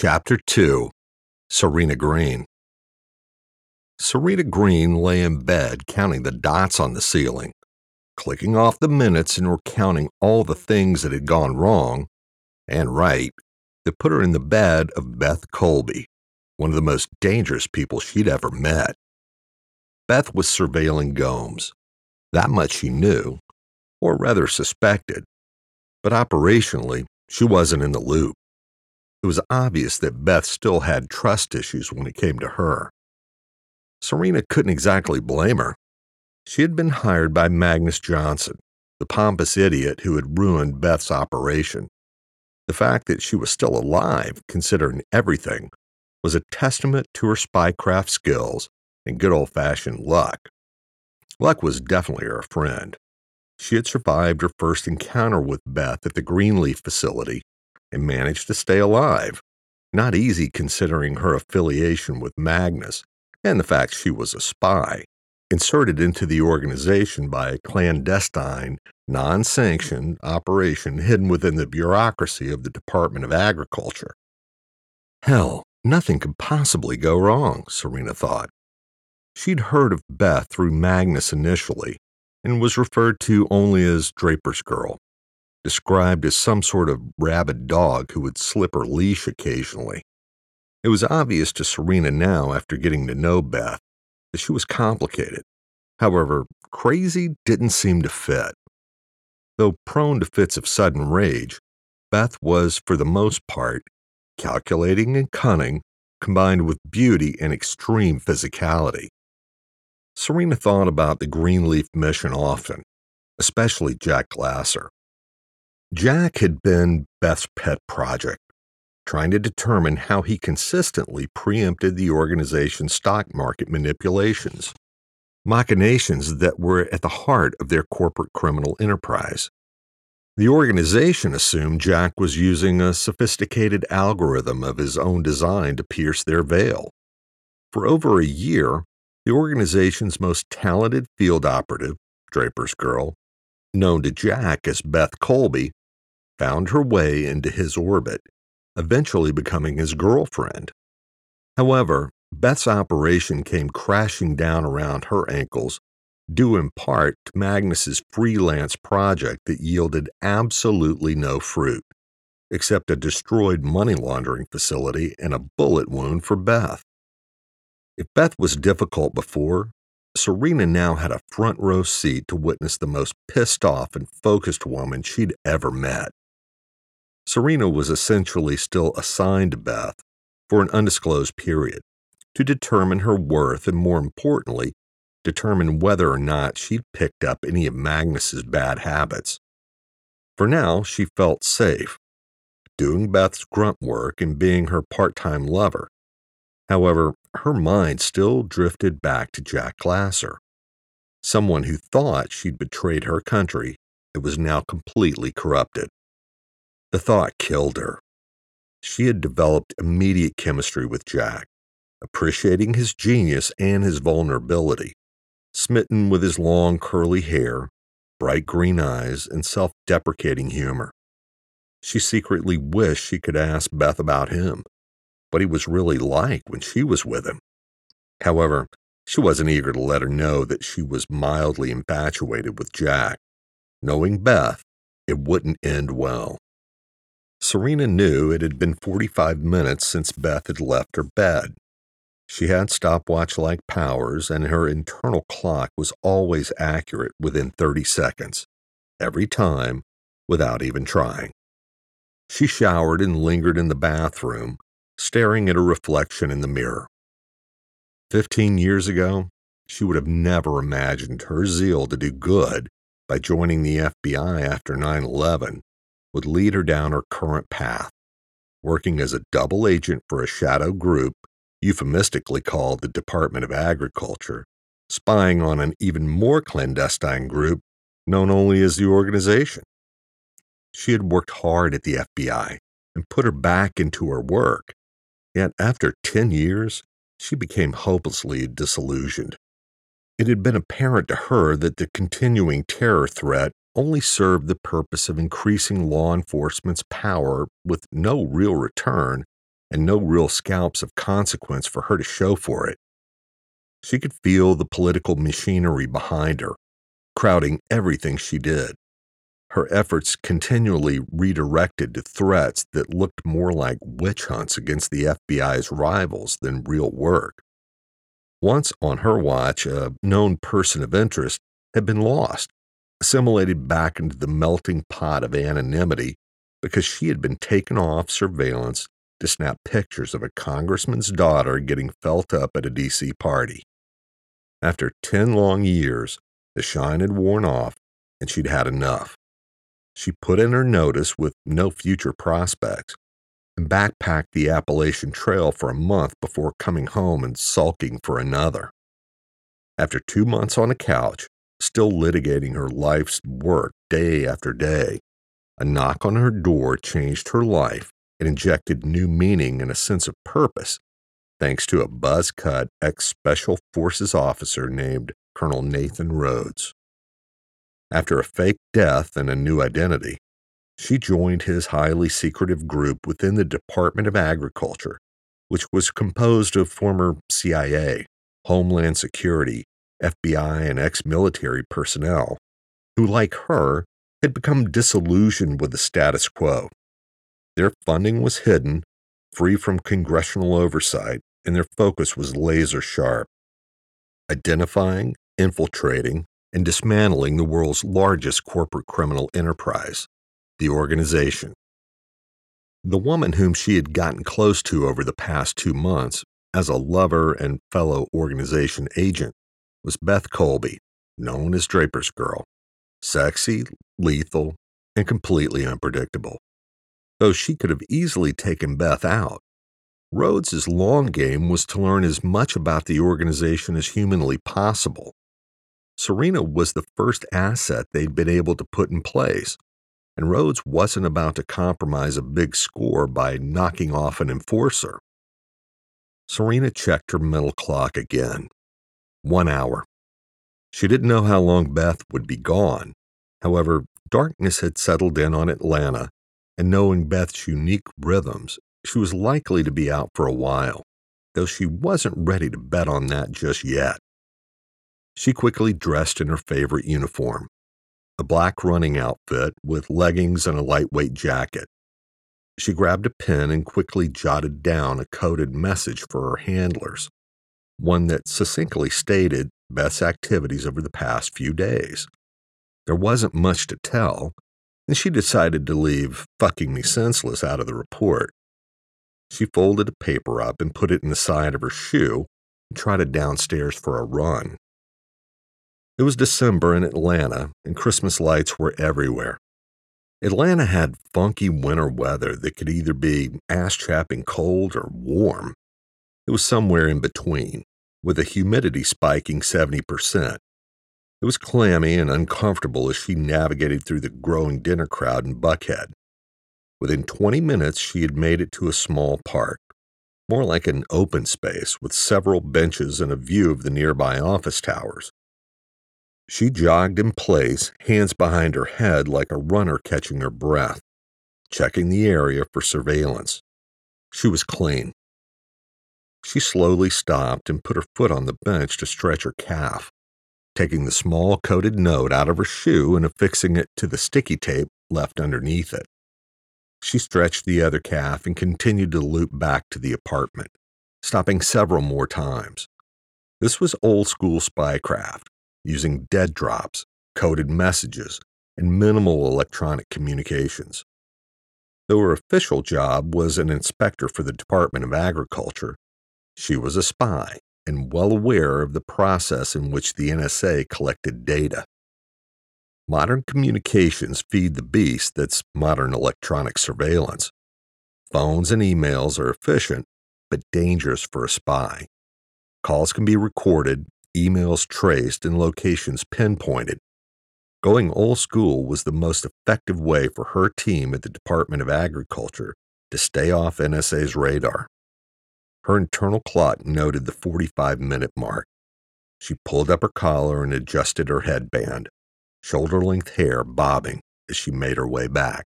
Chapter 2 Sarina Green Sarina Green lay in bed counting the dots on the ceiling, clicking off the minutes and recounting all the things that had gone wrong and right that put her in the bed of Beth Colby, one of the most dangerous people she'd ever met. Beth was surveilling Gomes. That much she knew, or rather suspected, but operationally, she wasn't in the loop. It was obvious that Beth still had trust issues when it came to her. Sarina couldn't exactly blame her. She had been hired by Magnus Johnson, the pompous idiot who had ruined Beth's operation. The fact that she was still alive, considering everything, was a testament to her spycraft skills and good old fashioned luck. Luck was definitely her friend. She had survived her first encounter with Beth at the Greenleaf facility and managed to stay alive. Not easy considering her affiliation with Magnus and the fact she was a spy, inserted into the organization by a clandestine, non sanctioned operation hidden within the bureaucracy of the Department of Agriculture. Hell, nothing could possibly go wrong, Sarina thought. She'd heard of Beth through Magnus initially and was referred to only as Draper's Girl described as some sort of rabid dog who would slip her leash occasionally. It was obvious to Sarina now, after getting to know Beth, that she was complicated. However, crazy didn't seem to fit. Though prone to fits of sudden rage, Beth was, for the most part, calculating and cunning, combined with beauty and extreme physicality. Sarina thought about the Greenleaf mission often, especially Jack Glasser. Jack had been Beth's pet project, trying to determine how he consistently preempted the organization's stock market manipulations, machinations that were at the heart of their corporate criminal enterprise. The organization assumed Jack was using a sophisticated algorithm of his own design to pierce their veil. For over a year, the organization's most talented field operative, Draper's Girl, known to Jack as Beth Colby, found her way into his orbit, eventually becoming his girlfriend. However, Beth's operation came crashing down around her ankles, due in part to Magnus's freelance project that yielded absolutely no fruit, except a destroyed money laundering facility and a bullet wound for Beth. If Beth was difficult before, Sarina now had a front row seat to witness the most pissed off and focused woman she'd ever met. Sarina was essentially still assigned to Beth for an undisclosed period to determine her worth and, more importantly, determine whether or not she'd picked up any of Magnus's bad habits. For now, she felt safe, doing Beth's grunt work and being her part time lover. However, her mind still drifted back to Jack Glasser, someone who thought she'd betrayed her country and was now completely corrupted. The thought killed her. She had developed immediate chemistry with Jack, appreciating his genius and his vulnerability, smitten with his long curly hair, bright green eyes, and self deprecating humor. She secretly wished she could ask Beth about him, what he was really like when she was with him. However, she wasn't eager to let her know that she was mildly infatuated with Jack. Knowing Beth, it wouldn't end well. Sarina knew it had been 45 minutes since Beth had left her bed. She had stopwatch like powers, and her internal clock was always accurate within 30 seconds, every time, without even trying. She showered and lingered in the bathroom, staring at her reflection in the mirror. Fifteen years ago, she would have never imagined her zeal to do good by joining the FBI after 9 11 would lead her down her current path, working as a double agent for a shadow group, euphemistically called the Department of Agriculture, spying on an even more clandestine group known only as the organization. She had worked hard at the FBI and put her back into her work, yet after 10 years, she became hopelessly disillusioned. It had been apparent to her that the continuing terror threat only served the purpose of increasing law enforcement's power with no real return and no real scalps of consequence for her to show for it. She could feel the political machinery behind her, crowding everything she did. Her efforts continually redirected to threats that looked more like witch hunts against the FBI's rivals than real work. Once on her watch, a known person of interest had been lost, assimilated back into the melting pot of anonymity because she had been taken off surveillance to snap pictures of a congressman's daughter getting felt up at a DC party. After 10 long years, the shine had worn off and she'd had enough. She put in her notice with no future prospects and backpacked the Appalachian Trail for a month before coming home and sulking for another. After two months on a couch, still litigating her life's work day after day, a knock on her door changed her life and injected new meaning and a sense of purpose, thanks to a buzz cut ex Special Forces officer named Colonel Nathan Rhodes. After a fake death and a new identity, she joined his highly secretive group within the Department of Agriculture, which was composed of former CIA, Homeland Security, FBI, and ex military personnel who, like her, had become disillusioned with the status quo. Their funding was hidden, free from congressional oversight, and their focus was laser sharp. Identifying, infiltrating, and dismantling the world's largest corporate criminal enterprise the organization. The woman whom she had gotten close to over the past two months as a lover and fellow organization agent was Beth Colby, known as Draper's Girl. Sexy, lethal, and completely unpredictable. Though she could have easily taken Beth out, Rhodes's long game was to learn as much about the organization as humanly possible. Sarina was the first asset they'd been able to put in place, and Rhodes wasn't about to compromise a big score by knocking off an enforcer. Sarina checked her mental clock again. One hour. She didn't know how long Beth would be gone. However, darkness had settled in on Atlanta, and knowing Beth's unique rhythms, she was likely to be out for a while, though she wasn't ready to bet on that just yet. She quickly dressed in her favorite uniform, a black running outfit with leggings and a lightweight jacket. She grabbed a pen and quickly jotted down a coded message for her handlers, one that succinctly stated Beth's activities over the past few days. There wasn't much to tell, and she decided to leave fucking me senseless out of the report. She folded the paper up and put it in the side of her shoe and trotted downstairs for a run. It was December in Atlanta, and Christmas lights were everywhere. Atlanta had funky winter weather that could either be ass chapping cold or warm. It was somewhere in between, with a humidity spiking 70%. It was clammy and uncomfortable as she navigated through the growing dinner crowd in Buckhead. Within 20 minutes, she had made it to a small park, more like an open space with several benches and a view of the nearby office towers. She jogged in place, hands behind her head like a runner catching her breath, checking the area for surveillance. She was clean. She slowly stopped and put her foot on the bench to stretch her calf, taking the small coated note out of her shoe and affixing it to the sticky tape left underneath it. She stretched the other calf and continued to loop back to the apartment, stopping several more times. This was old school spycraft, using dead drops, coded messages, and minimal electronic communications. Though her official job was an inspector for the Department of Agriculture, she was a spy and well aware of the process in which the NSA collected data. Modern communications feed the beast that's modern electronic surveillance. Phones and emails are efficient, but dangerous for a spy. Calls can be recorded emails traced, and locations pinpointed. Going old school was the most effective way for her team at the Department of Agriculture to stay off NSA's radar. Her internal clock noted the 45 minute mark. She pulled up her collar and adjusted her headband, shoulder length hair bobbing as she made her way back.